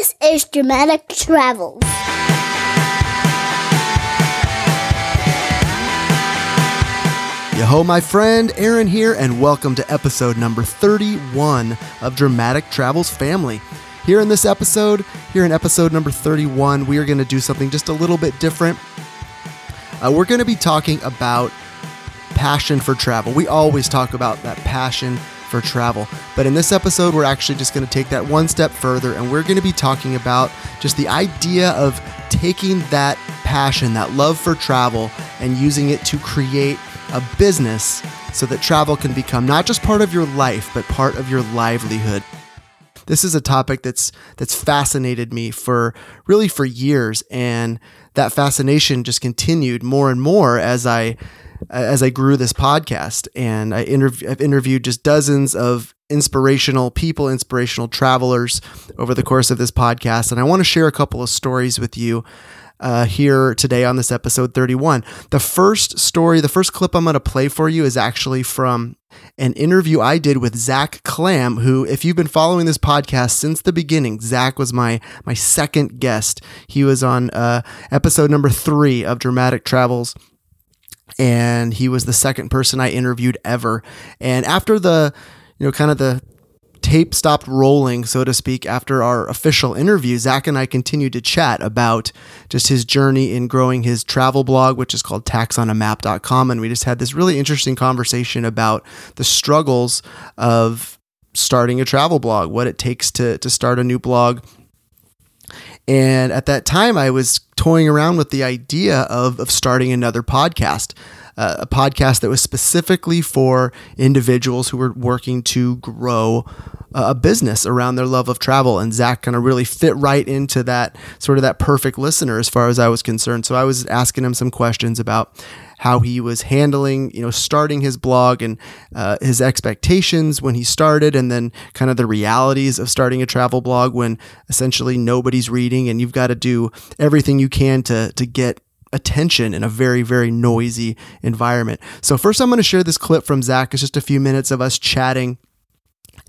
This is Dramatic Travels. Yo, my friend, Aaron here, and welcome to episode number 31 of Dramatic Travels Family. Here in this episode, here in episode number 31, we are going to do something just a little bit different. Uh, we're going to be talking about passion for travel. We always talk about that passion for travel. But in this episode, we're actually just going to take that one step further and we're going to be talking about just the idea of taking that passion, that love for travel, and using it to create a business so that travel can become not just part of your life, but part of your livelihood. This is a topic that's that's fascinated me for really for years and that fascination just continued more and more as I as I grew this podcast and I interv- I've interviewed just dozens of inspirational people, inspirational travelers over the course of this podcast and I want to share a couple of stories with you uh, here today on this episode 31. The first story, the first clip I'm going to play for you is actually from an interview I did with Zach Clam, who, if you've been following this podcast since the beginning, Zach was my my second guest. He was on uh, episode number three of Dramatic Travels and he was the second person I interviewed ever. And after the, you know, kind of the tape stopped rolling, so to speak, after our official interview, Zach and I continued to chat about just his journey in growing his travel blog, which is called taxonamap.com. And we just had this really interesting conversation about the struggles of starting a travel blog, what it takes to, to start a new blog. And at that time, I was toying around with the idea of, of starting another podcast a podcast that was specifically for individuals who were working to grow a business around their love of travel. And Zach kind of really fit right into that sort of that perfect listener as far as I was concerned. So I was asking him some questions about how he was handling, you know, starting his blog and uh, his expectations when he started, and then kind of the realities of starting a travel blog when essentially nobody's reading and you've got to do everything you can to to get attention in a very, very noisy environment. So, first, I'm going to share this clip from Zach. It's just a few minutes of us chatting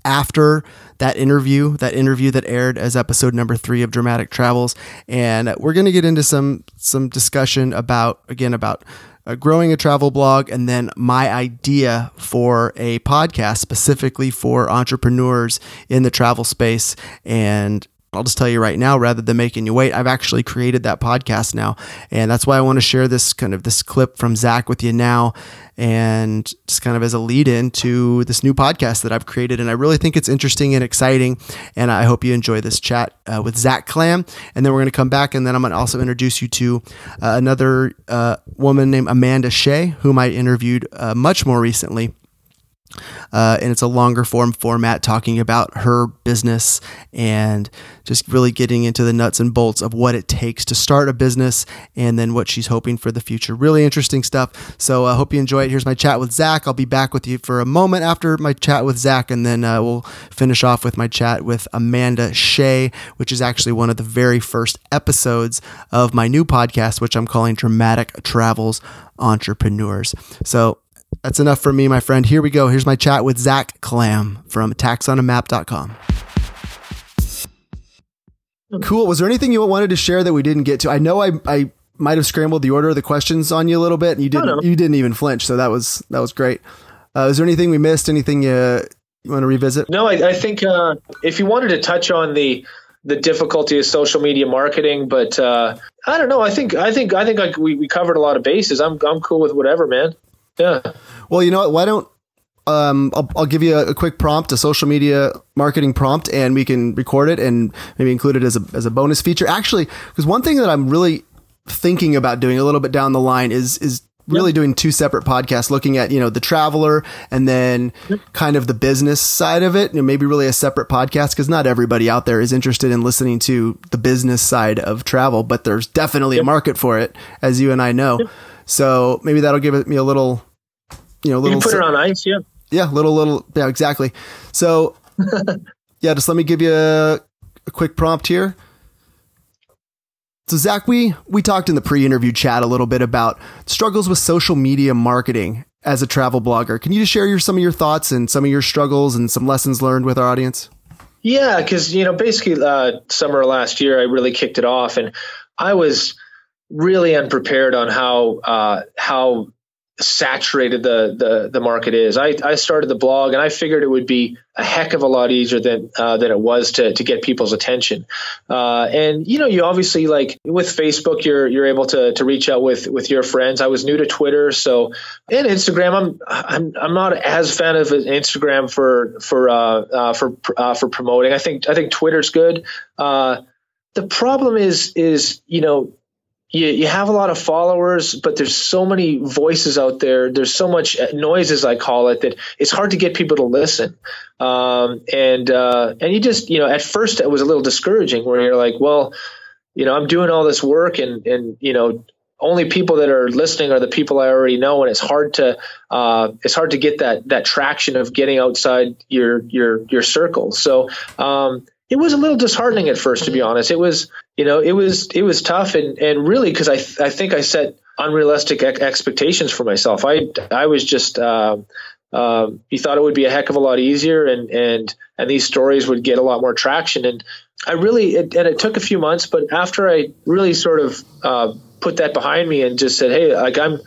after that interview, that interview that aired as episode number three of Dramatic Travels, and we're going to get into some some discussion about again about uh, growing a travel blog, and then my idea for a podcast specifically for entrepreneurs in the travel space, and I'll just tell you right now, rather than making you wait, I've actually created that podcast now. And that's why I want to share this kind of this clip from Zach with you now. And just kind of as a lead in to this new podcast that I've created. And I really think it's interesting and exciting. And I hope you enjoy this chat uh, with Zach Clam. And then we're going to come back. And then I'm going to also introduce you to uh, another uh, woman named Amanda Shea, whom I interviewed uh, much more recently uh, and it's a longer form format talking about her business and just really getting into the nuts and bolts of what it takes to start a business and then what she's hoping for the future. Really interesting stuff. So I uh, hope you enjoy it. Here's my chat with Zach. I'll be back with you for a moment after my chat with Zach, and then uh, we'll finish off with my chat with Amanda Shea, which is actually one of the very first episodes of my new podcast, which I'm calling Dramatic Travels Entrepreneurs. So that's enough for me, my friend. Here we go. Here's my chat with Zach Clam from taxonamap.com. Cool. Was there anything you wanted to share that we didn't get to? I know I, I might have scrambled the order of the questions on you a little bit, and you didn't. You didn't even flinch, so that was that was great. Uh, is there anything we missed? Anything you, you want to revisit? No, I, I think uh, if you wanted to touch on the the difficulty of social media marketing, but uh, I don't know. I think I think I think we, we covered a lot of bases. I'm I'm cool with whatever, man. Yeah. Well, you know what? Why don't um, I'll, I'll give you a, a, quick prompt, a social media marketing prompt, and we can record it and maybe include it as a, as a bonus feature. Actually, because one thing that I'm really thinking about doing a little bit down the line is is really yep. doing two separate podcasts, looking at you know the traveler and then yep. kind of the business side of it. You know, maybe really a separate podcast because not everybody out there is interested in listening to the business side of travel, but there's definitely yep. a market for it, as you and I know. So maybe that'll give me a little, you know, a little. You put it on ice, yeah. Yeah, little, little, yeah, exactly. So, yeah, just let me give you a, a quick prompt here. So Zach, we we talked in the pre-interview chat a little bit about struggles with social media marketing as a travel blogger. Can you just share your some of your thoughts and some of your struggles and some lessons learned with our audience? Yeah, because you know, basically, uh, summer last year, I really kicked it off, and I was really unprepared on how uh, how saturated the, the the market is. I, I started the blog and I figured it would be a heck of a lot easier than uh, than it was to to get people's attention. Uh, and you know, you obviously like with Facebook, you're you're able to to reach out with with your friends. I was new to Twitter, so and Instagram. I'm I'm I'm not as fan of Instagram for for uh, uh for uh, for promoting. I think I think Twitter's good. Uh, the problem is is you know you, you have a lot of followers, but there's so many voices out there. There's so much noise, as I call it, that it's hard to get people to listen. Um, and uh, and you just you know at first it was a little discouraging where you're like, well, you know, I'm doing all this work and and you know only people that are listening are the people I already know, and it's hard to uh, it's hard to get that that traction of getting outside your your your circle. So um, it was a little disheartening at first, to be honest. It was, you know, it was it was tough, and and really because I I think I set unrealistic expectations for myself. I I was just. Uh, um, you thought it would be a heck of a lot easier, and and and these stories would get a lot more traction. And I really, it, and it took a few months, but after I really sort of uh, put that behind me and just said, hey, like I'm,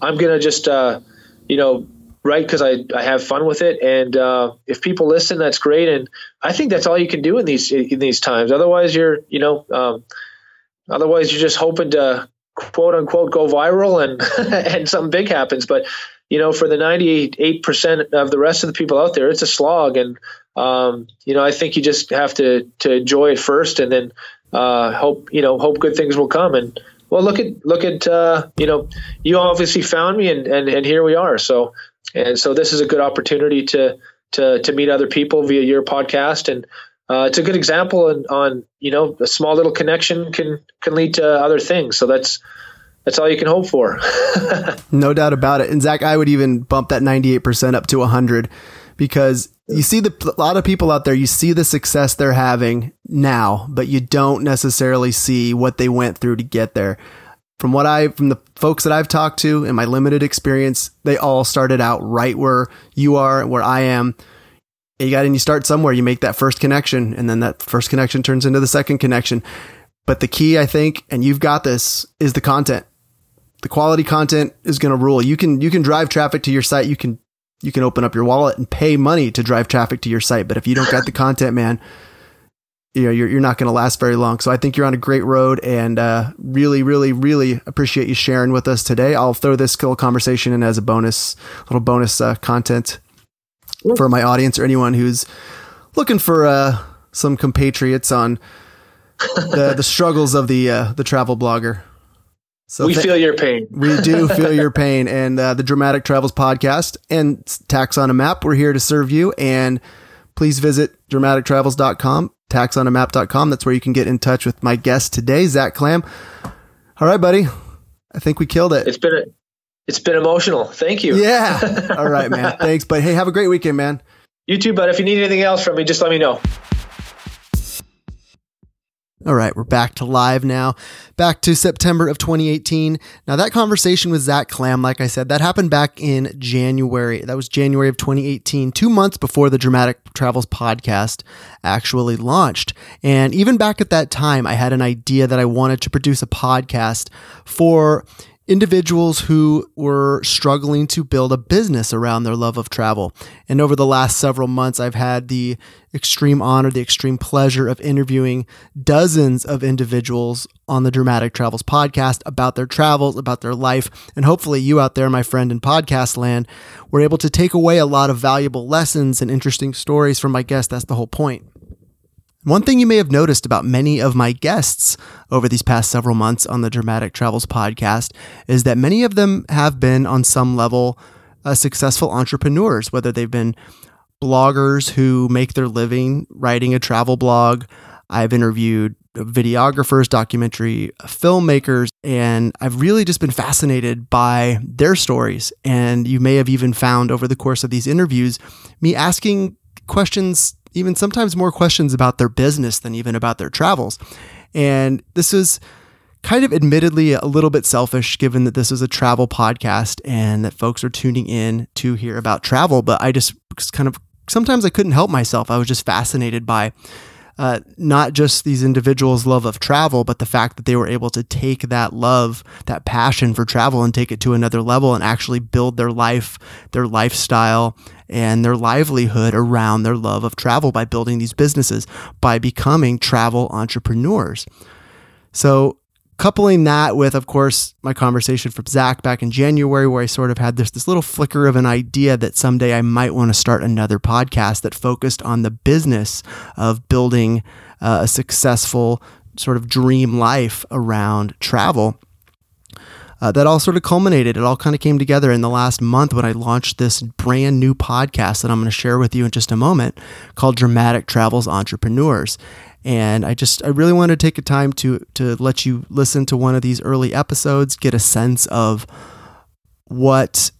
I'm gonna just, uh, you know, right? Because I, I have fun with it. And uh, if people listen that's great. And i think that's all you can do in these in these times. Otherwise you're you know um, otherwise you're just hoping to quote unquote go viral and and something big happens. But you know for the 98% of the rest of the people out there it's a slog. And um, you know i think you just have to to enjoy it first and then uh, hope you know hope good things will come. And well look at look at uh, you know you obviously found me and, and and here we are. So and so this is a good opportunity to to to meet other people via your podcast. And uh, it's a good example on, on you know a small little connection can can lead to other things. So that's that's all you can hope for. No doubt about it. And zach i would even bump that 98% up to 100 because you see the a lot of people out there you see the success they're having now but you don't necessarily see what they went through to get there from what I from the folks that I've talked to in my limited experience, they all started out right where you are, where I am. You got and you start somewhere, you make that first connection, and then that first connection turns into the second connection. But the key, I think, and you've got this, is the content. The quality content is going to rule. You can you can drive traffic to your site. You can you can open up your wallet and pay money to drive traffic to your site. But if you don't got the content, man, you know, you're, you're not going to last very long. So I think you're on a great road and, uh, really, really, really appreciate you sharing with us today. I'll throw this little conversation in as a bonus, little bonus, uh, content for my audience or anyone who's looking for, uh, some compatriots on the, the struggles of the, uh, the travel blogger. So we th- feel your pain. we do feel your pain. And uh, the Dramatic Travels podcast and Tax on a Map, we're here to serve you. And please visit dramatictravels.com taxonamap.com. That's where you can get in touch with my guest today, Zach Clam. All right, buddy. I think we killed it. It's been a, it's been emotional. Thank you. Yeah. All right, man. Thanks. But hey, have a great weekend, man. You too, bud. If you need anything else from me, just let me know. All right, we're back to live now, back to September of 2018. Now, that conversation with Zach Clam, like I said, that happened back in January. That was January of 2018, two months before the Dramatic Travels podcast actually launched. And even back at that time, I had an idea that I wanted to produce a podcast for individuals who were struggling to build a business around their love of travel. And over the last several months, I've had the extreme honor, the extreme pleasure of interviewing dozens of individuals on the Dramatic Travels podcast about their travels, about their life. And hopefully, you out there, my friend in podcast land, were able to take away a lot of valuable lessons and interesting stories from my guests. That's the whole point. One thing you may have noticed about many of my guests over these past several months on the Dramatic Travels podcast is that many of them have been, on some level, uh, successful entrepreneurs, whether they've been bloggers who make their living writing a travel blog. I've interviewed videographers, documentary filmmakers, and I've really just been fascinated by their stories. And you may have even found over the course of these interviews me asking questions even sometimes more questions about their business than even about their travels. And this is kind of admittedly a little bit selfish given that this is a travel podcast and that folks are tuning in to hear about travel, but I just kind of sometimes I couldn't help myself. I was just fascinated by uh, not just these individuals' love of travel, but the fact that they were able to take that love, that passion for travel, and take it to another level and actually build their life, their lifestyle, and their livelihood around their love of travel by building these businesses, by becoming travel entrepreneurs. So, coupling that with, of course, my conversation from Zach back in January, where I sort of had this, this little flicker of an idea that someday I might want to start another podcast that focused on the business of building uh, a successful sort of dream life around travel. Uh, that all sort of culminated. It all kind of came together in the last month when I launched this brand new podcast that I'm going to share with you in just a moment called Dramatic Travels Entrepreneurs and I just I really want to take a time to to let you listen to one of these early episodes, get a sense of what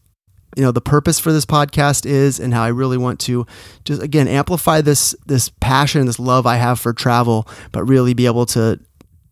you know the purpose for this podcast is and how I really want to just again amplify this this passion this love I have for travel but really be able to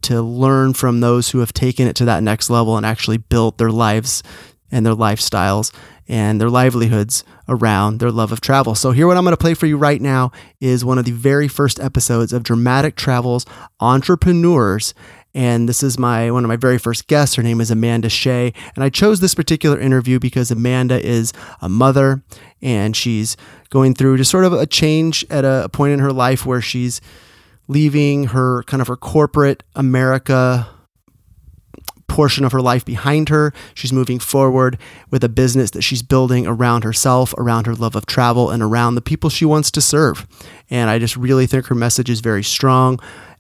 to learn from those who have taken it to that next level and actually built their lives and their lifestyles and their livelihoods around their love of travel. So, here, what I'm going to play for you right now is one of the very first episodes of Dramatic Travels Entrepreneurs. And this is my one of my very first guests. Her name is Amanda Shea. And I chose this particular interview because Amanda is a mother and she's going through just sort of a change at a point in her life where she's leaving her kind of her corporate America portion of her life behind her. She's moving forward with a business that she's building around herself, around her love of travel, and around the people she wants to serve. And I just really think her message is very strong.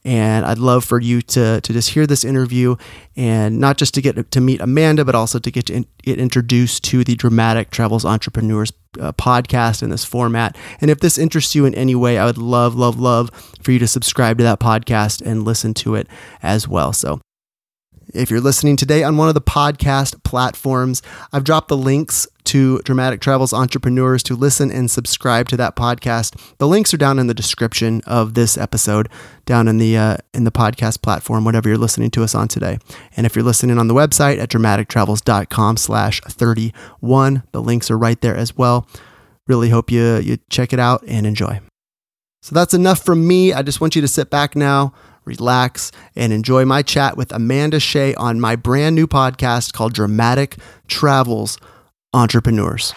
And I'd love for you to, to just hear this interview and not just to get to meet Amanda, but also to get to in, get introduced to the Dramatic Travels Entrepreneurs uh, podcast in this format. And if this interests you in any way, I would love, love, love for you to subscribe to that podcast and listen to it as well. So if you're listening today on one of the podcast platforms, I've dropped the links to Dramatic Travels Entrepreneurs to listen and subscribe to that podcast. The links are down in the description of this episode, down in the uh, in the podcast platform, whatever you're listening to us on today. And if you're listening on the website at dramatictravels.com/slash/31, the links are right there as well. Really hope you you check it out and enjoy. So that's enough from me. I just want you to sit back now relax, and enjoy my chat with Amanda Shea on my brand new podcast called Dramatic Travels Entrepreneurs.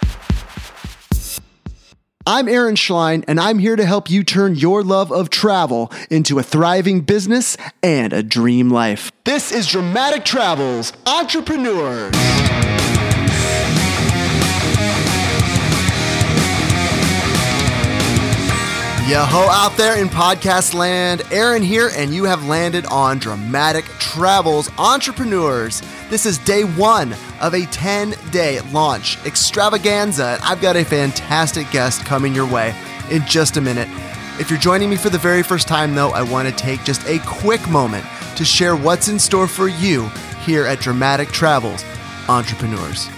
I'm Aaron Schlein, and I'm here to help you turn your love of travel into a thriving business and a dream life. This is Dramatic Travels Entrepreneurs. Yo ho out there in podcast land, Aaron here, and you have landed on Dramatic Travels Entrepreneurs. This is day one of a 10 day launch extravaganza, and I've got a fantastic guest coming your way in just a minute. If you're joining me for the very first time, though, I want to take just a quick moment to share what's in store for you here at Dramatic Travels Entrepreneurs.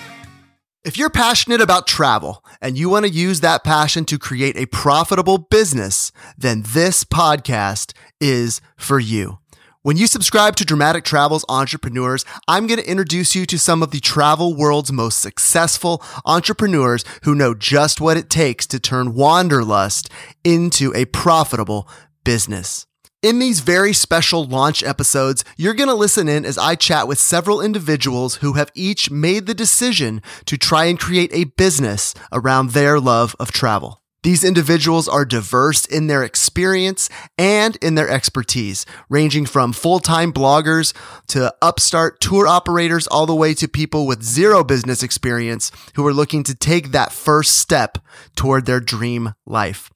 If you're passionate about travel and you want to use that passion to create a profitable business, then this podcast is for you. When you subscribe to Dramatic Travels Entrepreneurs, I'm going to introduce you to some of the travel world's most successful entrepreneurs who know just what it takes to turn wanderlust into a profitable business. In these very special launch episodes, you're going to listen in as I chat with several individuals who have each made the decision to try and create a business around their love of travel. These individuals are diverse in their experience and in their expertise, ranging from full time bloggers to upstart tour operators, all the way to people with zero business experience who are looking to take that first step toward their dream life.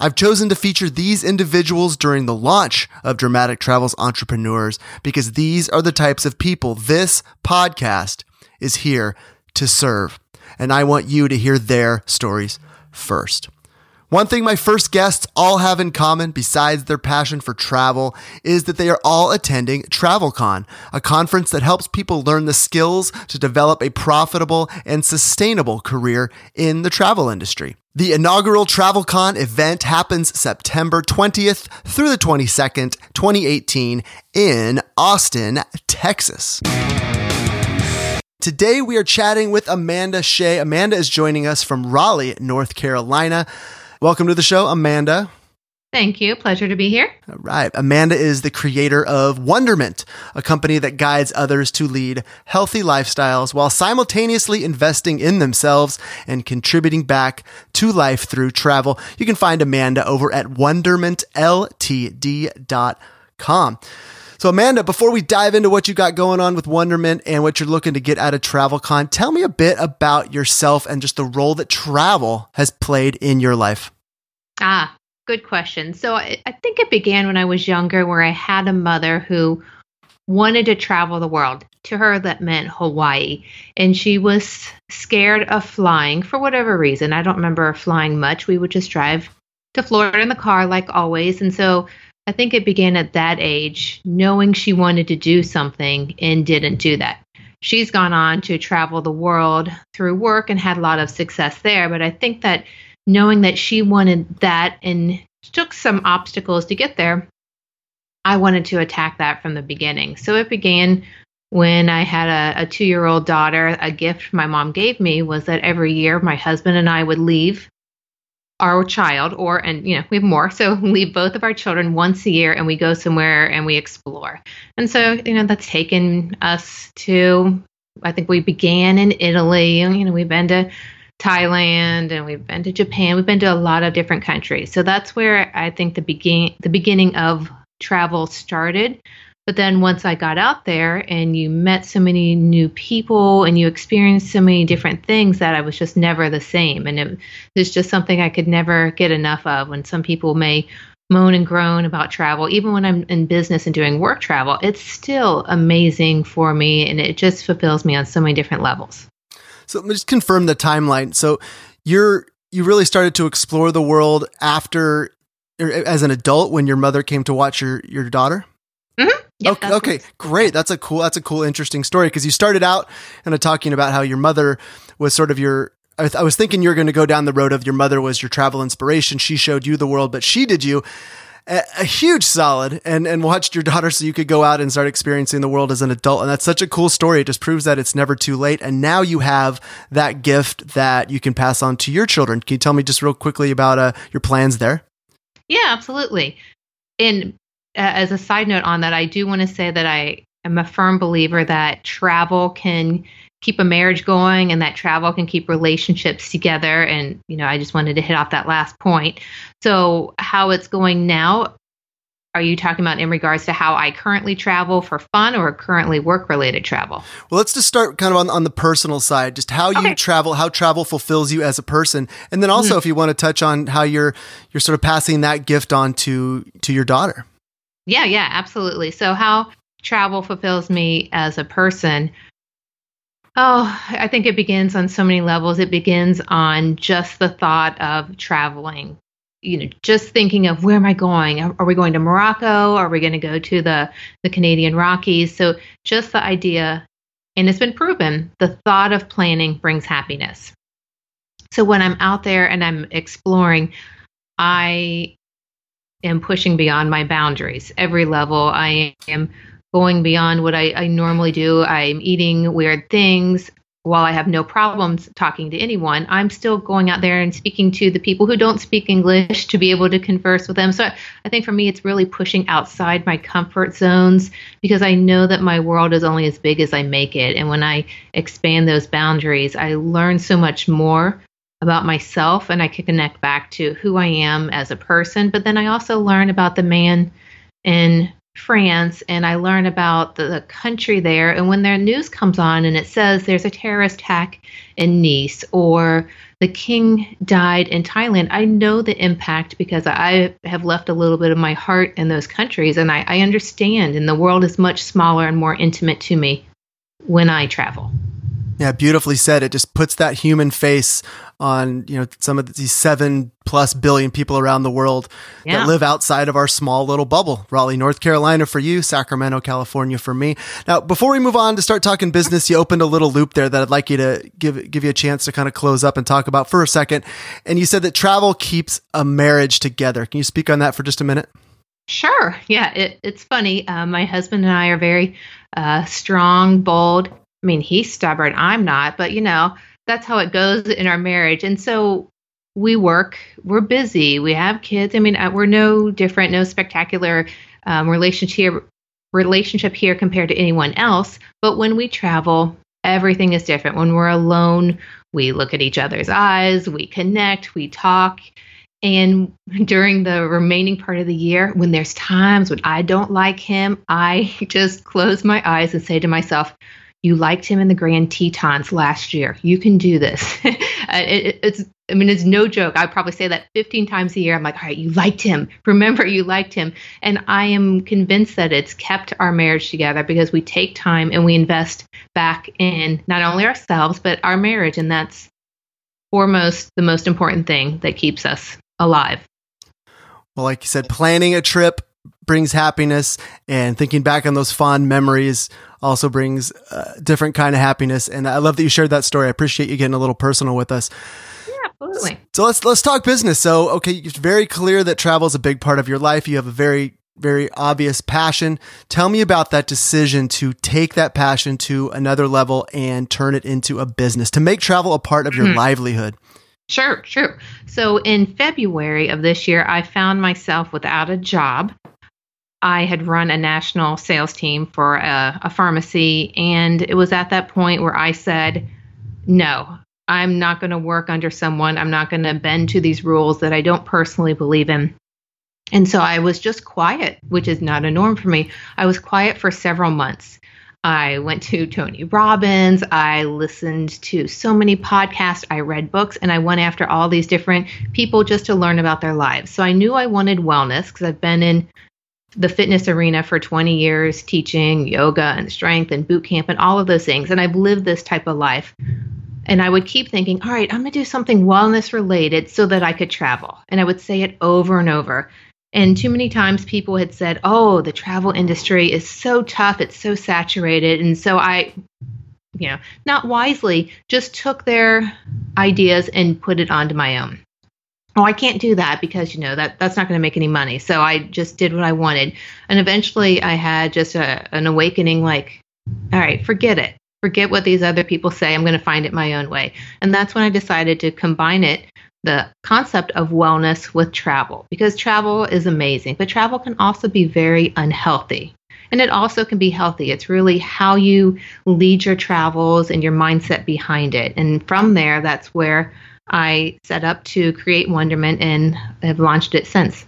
I've chosen to feature these individuals during the launch of Dramatic Travels Entrepreneurs because these are the types of people this podcast is here to serve. And I want you to hear their stories first. One thing my first guests all have in common, besides their passion for travel, is that they are all attending TravelCon, a conference that helps people learn the skills to develop a profitable and sustainable career in the travel industry. The inaugural TravelCon event happens September 20th through the 22nd, 2018, in Austin, Texas. Today we are chatting with Amanda Shea. Amanda is joining us from Raleigh, North Carolina. Welcome to the show, Amanda. Thank you. Pleasure to be here. All right. Amanda is the creator of Wonderment, a company that guides others to lead healthy lifestyles while simultaneously investing in themselves and contributing back to life through travel. You can find Amanda over at wondermentltd.com. So, Amanda, before we dive into what you got going on with Wonderment and what you're looking to get out of TravelCon, tell me a bit about yourself and just the role that travel has played in your life. Ah, good question. So, I, I think it began when I was younger, where I had a mother who wanted to travel the world. To her, that meant Hawaii. And she was scared of flying for whatever reason. I don't remember flying much. We would just drive to Florida in the car, like always. And so I think it began at that age, knowing she wanted to do something and didn't do that. She's gone on to travel the world through work and had a lot of success there. But I think that knowing that she wanted that and took some obstacles to get there, I wanted to attack that from the beginning. So it began when I had a, a two year old daughter. A gift my mom gave me was that every year my husband and I would leave our child or and you know we have more. So we leave both of our children once a year and we go somewhere and we explore. And so you know that's taken us to i think we began in italy. You know we've been to thailand and we've been to japan. We've been to a lot of different countries. So that's where i think the begin the beginning of travel started but then once I got out there and you met so many new people and you experienced so many different things that I was just never the same. And it was just something I could never get enough of. When some people may moan and groan about travel, even when I'm in business and doing work travel, it's still amazing for me and it just fulfills me on so many different levels. So let me just confirm the timeline. So you're you really started to explore the world after er, as an adult when your mother came to watch your your daughter? Mm-hmm. Okay, okay great. That's a cool. That's a cool, interesting story because you started out kind of talking about how your mother was sort of your. I, th- I was thinking you were going to go down the road of your mother was your travel inspiration. She showed you the world, but she did you a, a huge solid and and watched your daughter so you could go out and start experiencing the world as an adult. And that's such a cool story. It just proves that it's never too late. And now you have that gift that you can pass on to your children. Can you tell me just real quickly about uh, your plans there? Yeah, absolutely. And as a side note on that, I do want to say that I am a firm believer that travel can keep a marriage going and that travel can keep relationships together. And, you know, I just wanted to hit off that last point. So, how it's going now, are you talking about in regards to how I currently travel for fun or currently work related travel? Well, let's just start kind of on, on the personal side, just how you travel, how travel fulfills you as a person. And then also mm-hmm. if you want to touch on how you're you're sort of passing that gift on to to your daughter. Yeah, yeah, absolutely. So, how travel fulfills me as a person. Oh, I think it begins on so many levels. It begins on just the thought of traveling. You know, just thinking of where am I going? Are we going to Morocco? Are we going to go to the the Canadian Rockies? So, just the idea, and it's been proven, the thought of planning brings happiness. So, when I'm out there and I'm exploring, I am pushing beyond my boundaries. Every level, I am going beyond what I, I normally do. I'm eating weird things. While I have no problems talking to anyone, I'm still going out there and speaking to the people who don't speak English to be able to converse with them. So I think for me, it's really pushing outside my comfort zones because I know that my world is only as big as I make it. And when I expand those boundaries, I learn so much more about myself and I can connect back to who I am as a person. But then I also learn about the man in France and I learn about the, the, country there. And when their news comes on and it says there's a terrorist attack in Nice or the king died in Thailand, I know the impact because I have left a little bit of my heart in those countries and I, I understand. And the world is much smaller and more intimate to me when I travel. Yeah, beautifully said. It just puts that human face on, you know, some of these seven plus billion people around the world yeah. that live outside of our small little bubble. Raleigh, North Carolina for you, Sacramento, California for me. Now, before we move on to start talking business, you opened a little loop there that I'd like you to give give you a chance to kind of close up and talk about for a second. And you said that travel keeps a marriage together. Can you speak on that for just a minute? Sure. Yeah, it, it's funny. Uh, my husband and I are very uh, strong, bold, I mean, he's stubborn. I'm not, but you know, that's how it goes in our marriage. And so we work, we're busy, we have kids. I mean, uh, we're no different, no spectacular um, relationship relationship here compared to anyone else. But when we travel, everything is different. When we're alone, we look at each other's eyes, we connect, we talk. And during the remaining part of the year, when there's times when I don't like him, I just close my eyes and say to myself, you liked him in the Grand Tetons last year. You can do this. Uh, it, it's, I mean, it's no joke. I probably say that 15 times a year. I'm like, all right, you liked him. Remember, you liked him. And I am convinced that it's kept our marriage together because we take time and we invest back in not only ourselves, but our marriage. And that's foremost the most important thing that keeps us alive. Well, like you said, planning a trip brings happiness and thinking back on those fond memories also brings a different kind of happiness. And i love that you shared that story. I appreciate you getting a little personal with us. Yeah absolutely. So let's let's talk business. So okay it's very clear that travel is a big part of your life. You have a very very obvious passion. Tell me about that decision to take that passion to another level and turn it into a business to make travel a part of your mm-hmm. livelihood. Sure, sure. So in February of this year, I found myself without a job. I had run a national sales team for a, a, pharmacy, and it was at that point where I said, No, I'm not going to work under someone. I'm not going to bend to these rules that I don't personally believe in. And so I was just quiet, which is not a norm for me. I was quiet for several months. I went to Tony Robbins. I listened to so many podcasts. I read books and I went after all these different people just to learn about their lives. So I knew I wanted wellness because I've been in the fitness arena for 20 years, teaching yoga and strength and boot camp and all of those things. And I've lived this type of life. And I would keep thinking, all right, I'm going to do something wellness related so that I could travel. And I would say it over and over. And too many times people had said, oh, the travel industry is so tough, it's so saturated. And so I, you know, not wisely, just took their ideas and put it onto my own oh i can't do that because you know that that's not going to make any money. So i just did what i wanted. And eventually i had just a, an awakening like all right forget it. Forget what these other people say. I'm going to find it my own way. And that's when i decided to combine it the concept of wellness with travel because travel is amazing but travel can also be very unhealthy. And it also can be healthy. It's really how you lead your travels and your mindset behind it. And from there, that's where I set up to create Wonderment and have launched it since.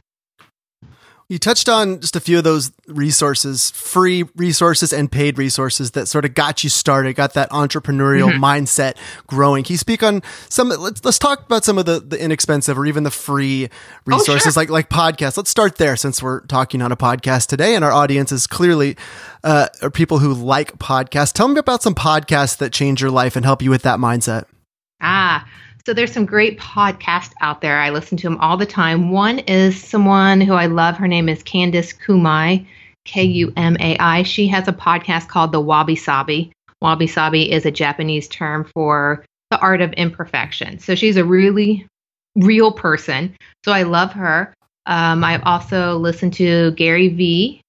You touched on just a few of those resources, free resources and paid resources that sort of got you started, got that entrepreneurial mm-hmm. mindset growing. Can you speak on some? Let's let's talk about some of the, the inexpensive or even the free resources, oh, sure. like like podcasts. Let's start there since we're talking on a podcast today, and our audience is clearly uh, are people who like podcasts. Tell me about some podcasts that change your life and help you with that mindset. Ah. So there's some great podcasts out there. I listen to them all the time. One is someone who I love. Her name is Candice Kumai, K U M A I. She has a podcast called The Wabi Sabi. Wabi Sabi is a Japanese term for the art of imperfection. So she's a really real person. So I love her. Um, I've also listened to Gary Vee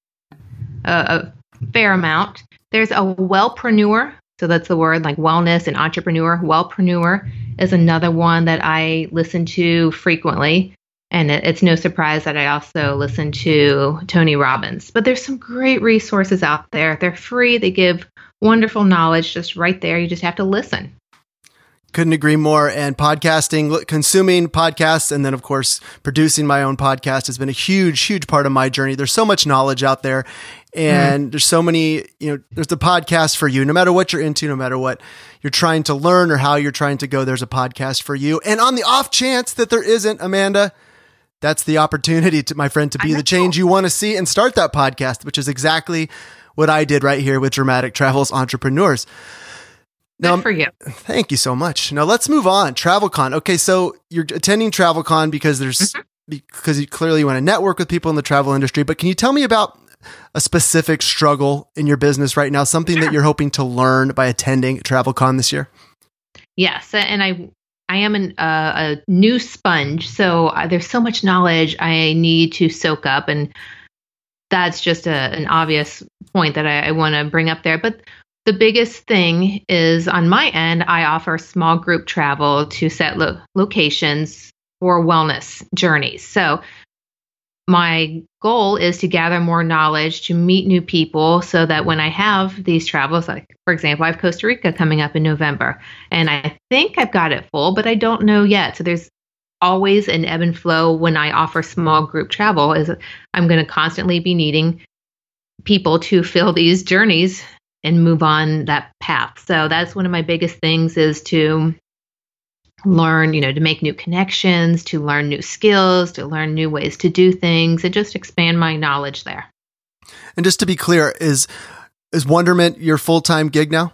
uh, a fair amount. There's a wellpreneur. So that's the word like wellness and entrepreneur. Wellpreneur is another one that I listen to frequently. And it's no surprise that I also listen to Tony Robbins. But there's some great resources out there. They're free, they give wonderful knowledge just right there. You just have to listen. Couldn't agree more. And podcasting, consuming podcasts, and then, of course, producing my own podcast has been a huge, huge part of my journey. There's so much knowledge out there. And mm. there's so many, you know, there's the podcast for you. No matter what you're into, no matter what you're trying to learn or how you're trying to go, there's a podcast for you. And on the off chance that there isn't, Amanda, that's the opportunity to my friend to be the change you want to see and start that podcast, which is exactly what I did right here with Dramatic Travels Entrepreneurs. Now, Good for you. Thank you so much. Now let's move on. TravelCon. Okay, so you're attending TravelCon because there's mm-hmm. because you clearly want to network with people in the travel industry. But can you tell me about a specific struggle in your business right now? Something sure. that you're hoping to learn by attending TravelCon this year? Yes, and I I am an, uh, a new sponge, so uh, there's so much knowledge I need to soak up, and that's just a, an obvious point that I, I want to bring up there. But the biggest thing is on my end, I offer small group travel to set lo- locations for wellness journeys. So my goal is to gather more knowledge, to meet new people, so that when I have these travels, like for example, I have Costa Rica coming up in November, and I think I've got it full, but I don't know yet. So there's always an ebb and flow when I offer small group travel. Is I'm going to constantly be needing people to fill these journeys and move on that path. So that's one of my biggest things is to learn, you know, to make new connections, to learn new skills, to learn new ways to do things, and just expand my knowledge there. And just to be clear, is is Wonderment your full time gig now?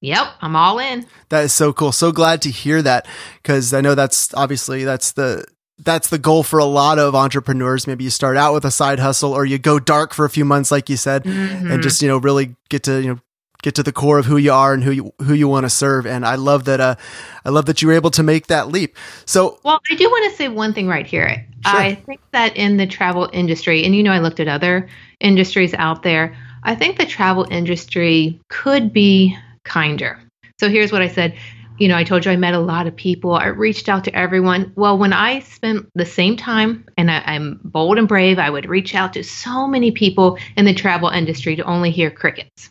Yep, I'm all in. That is so cool. So glad to hear that because I know that's obviously that's the that's the goal for a lot of entrepreneurs. Maybe you start out with a side hustle or you go dark for a few months, like you said, mm-hmm. and just, you know, really get to, you know, get to the core of who you are and who you who you want to serve. And I love that uh I love that you were able to make that leap. So Well, I do want to say one thing right here. Sure. I think that in the travel industry, and you know I looked at other industries out there, I think the travel industry could be kinder. So here's what I said. You know, I told you I met a lot of people. I reached out to everyone. Well, when I spent the same time, and I, I'm bold and brave, I would reach out to so many people in the travel industry to only hear crickets.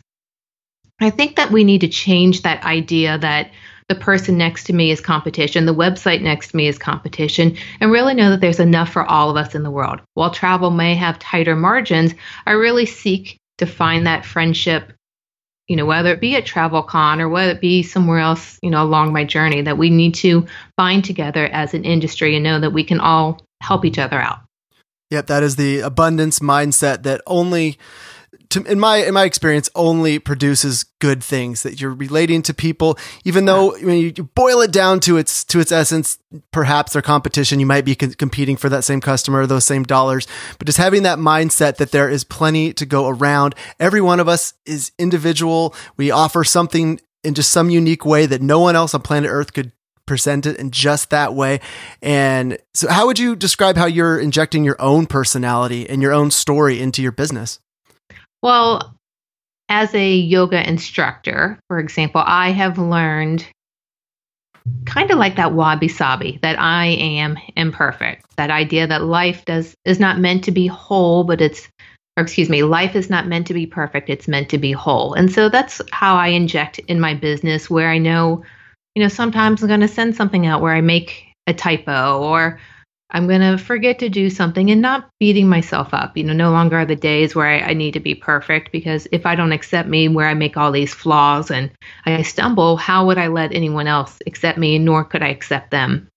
I think that we need to change that idea that the person next to me is competition, the website next to me is competition, and really know that there's enough for all of us in the world. While travel may have tighter margins, I really seek to find that friendship, you know, whether it be at TravelCon or whether it be somewhere else, you know, along my journey, that we need to find together as an industry and know that we can all help each other out. Yep, that is the abundance mindset that only to, in my in my experience only produces good things that you're relating to people even though when you, you, boil it down to its to its essence perhaps their competition you might be co- competing for that same customer those same dollars but just having that mindset that there is plenty to go around every one of us is individual we offer something in just some unique way that no one else on planet earth could present it in just that way. And so, how would you describe how you're injecting your own personality and your own story into your business? Well, as a yoga instructor, for example, I have learned kind of like that wabi sabi that I am imperfect. That idea that life does is not meant to be whole, but it's or excuse me, life is not meant to be perfect, it's meant to be whole. And so that's how I inject in my business where I know, you know, sometimes I'm going to send something out where I make a typo or I'm going to forget to do something and not beating myself up. You know, no longer are the days where I, I, need to be perfect because if I don't accept me, where I make all these flaws and I stumble, how would I let anyone else accept me, nor could I accept them?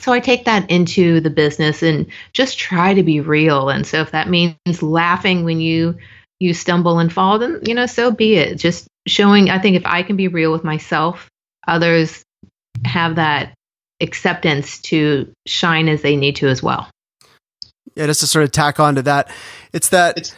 So I take that into the business and just try to be real. And so if that means laughing when you you stumble and fall, then you know, so be it. Just showing I think if I can be real with myself, others have that acceptance to shine as they need to as well. Yeah, just to sort of tack on to that, it's that it's,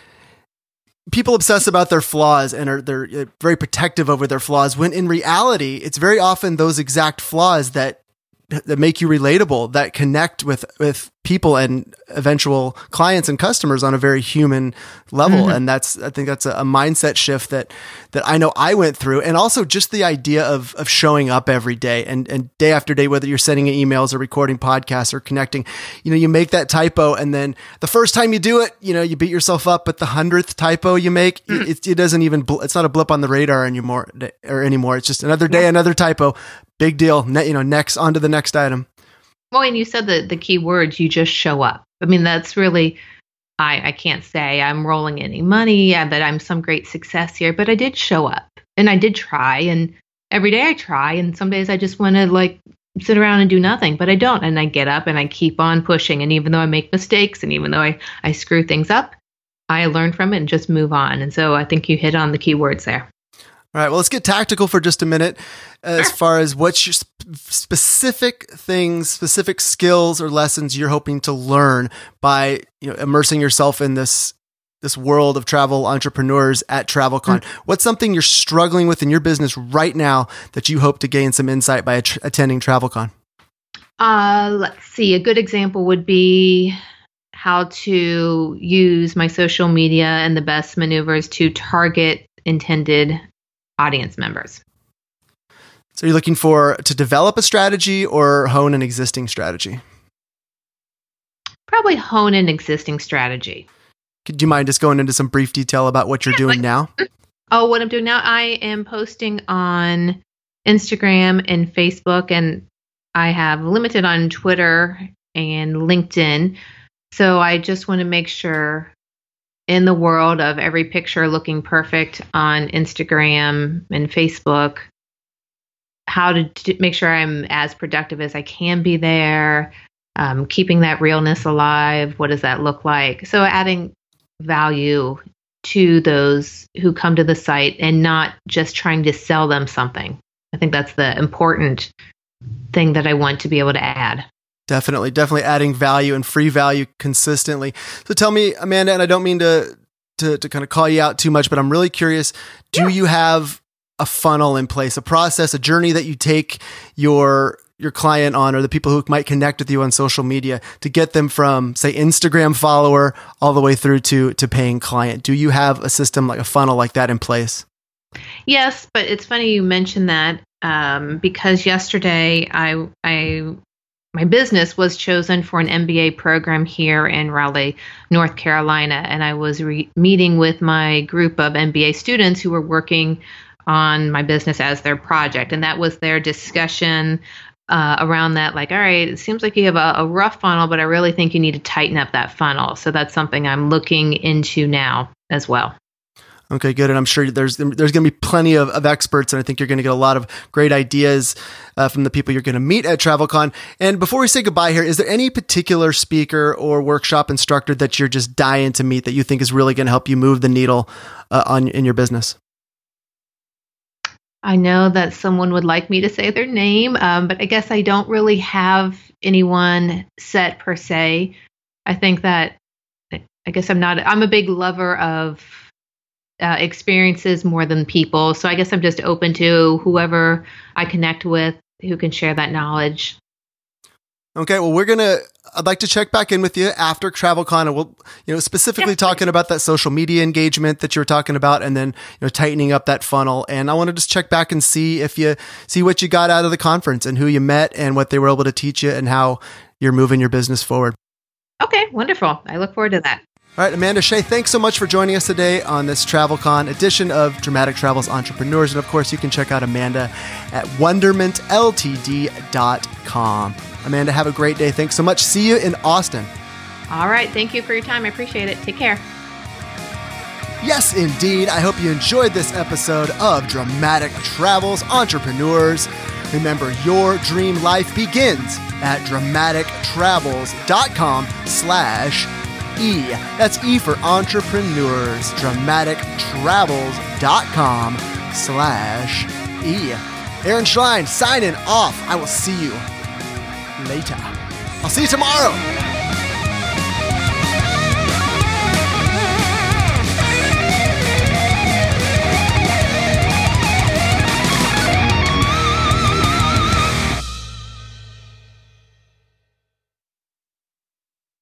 people obsess about their flaws and are they're uh, very protective over their flaws. When in reality, it's very often those exact flaws that that make you relatable, that connect with with people and eventual clients and customers on a very human level. Mm-hmm. And that's, I think that's a, a, mindset shift that, that I know I went through. And also just the idea of, of showing up every day and, and day after day, whether you're sending emails or recording podcasts or connecting, you know, you make that typo. And then the first time you do it, you know, you beat yourself up, but the hundredth typo you make, mm-hmm. it, it, doesn't even, bl- it's not a blip on the radar anymore or anymore. It's just another day, yeah. another typo. Big deal. Ne- you know, next on to the next item. Well, and you said the the key words. You just show up. I mean, that's really. I I can't say I'm rolling any money that I'm some great success here, but I did show up and I did try, and every day I try, and some days I just want to like sit around and do nothing, but I don't, and I get up and I keep on pushing, and even though I make mistakes, and even though I I screw things up, I learn from it and just move on. And so I think you hit on the key words there. All right, well, let's get tactical for just a minute as far as what's your specific things, specific skills or lessons you're hoping to learn by you know immersing yourself in this this world of travel entrepreneurs at TravelCon. Mm-hmm. What's something you're struggling with in your business right now that you hope to gain some insight by att- attending TravelCon? Uh, let's see. A good example would be how to use my social media and the best maneuvers to target intended audience members. So you're looking for to develop a strategy or hone an existing strategy? probably hone an existing strategy. Do you mind just going into some brief detail about what you're Yeah, doing like- now? Oh, what I'm doing now, I am posting on Instagram and Facebook, and I have limited on Twitter and LinkedIn. So I just want to make sure in the world of every picture looking perfect on Instagram and Facebook, how to d- make sure I'm as productive as I can be there, um, keeping that realness alive. What does that look like? So adding value to those who come to the site and not just trying to sell them something. I think that's the important thing that I want to be able to add. Definitely, definitely adding value and free value consistently. So tell me, Amanda, and I don't mean to to, to kind of call you out too much, but I'm really curious. Do you have a funnel in place, a process, a journey that you take your your client on or the people who might connect with you on social media to get them from say Instagram follower all the way through to to paying client? Do you have a system like a funnel like that in place? Yes, but it's funny you mentioned that um, because yesterday I I my business was chosen for an MBA program here in Raleigh, North Carolina, and I was re- meeting with my group of MBA students who were working on my business as their project, and that was their discussion uh, around that. Like, all right, it seems like you have a, a rough funnel, but I really think you need to tighten up that funnel. So that's something I'm looking into now as well. Okay, good. And I'm sure there's there's going to be plenty of, of experts, and I think you're going to get a lot of great ideas uh, from the people you're going to meet at TravelCon. And before we say goodbye here, is there any particular speaker or workshop instructor that you're just dying to meet that you think is really going to help you move the needle uh, on in your business? I know that someone would like me to say their name, um, but I guess I don't really have anyone set per se. I think that I guess I'm not. I'm a big lover of uh, experiences more than people, so I guess I'm just open to whoever I connect with who can share that knowledge. Okay, well, we're gonna. I'd like to check back in with you after TravelCon, and we'll, you know, specifically talking about that social media engagement that you were talking about, and then you know, tightening up that funnel. And I want to just check back and see if you see what you got out of the conference and who you met and what they were able to teach you and how you're moving your business forward. Okay, wonderful. I look forward to that. All right, Amanda Shea, thanks so much for joining us today on this TravelCon edition of Dramatic Travels Entrepreneurs. And of course, you can check out Amanda at wondermentltd.com. Amanda, have a great day. Thanks so much. See you in Austin. All right, thank you for your time. I appreciate it. Take care. Yes, indeed. I hope you enjoyed this episode of Dramatic Travels Entrepreneurs. Remember, your dream life begins at dramatictravels.com slash E. That's E for entrepreneurs. Dramatictravels.com slash E. Aaron Schlein signing off. I will see you later. I'll see you tomorrow.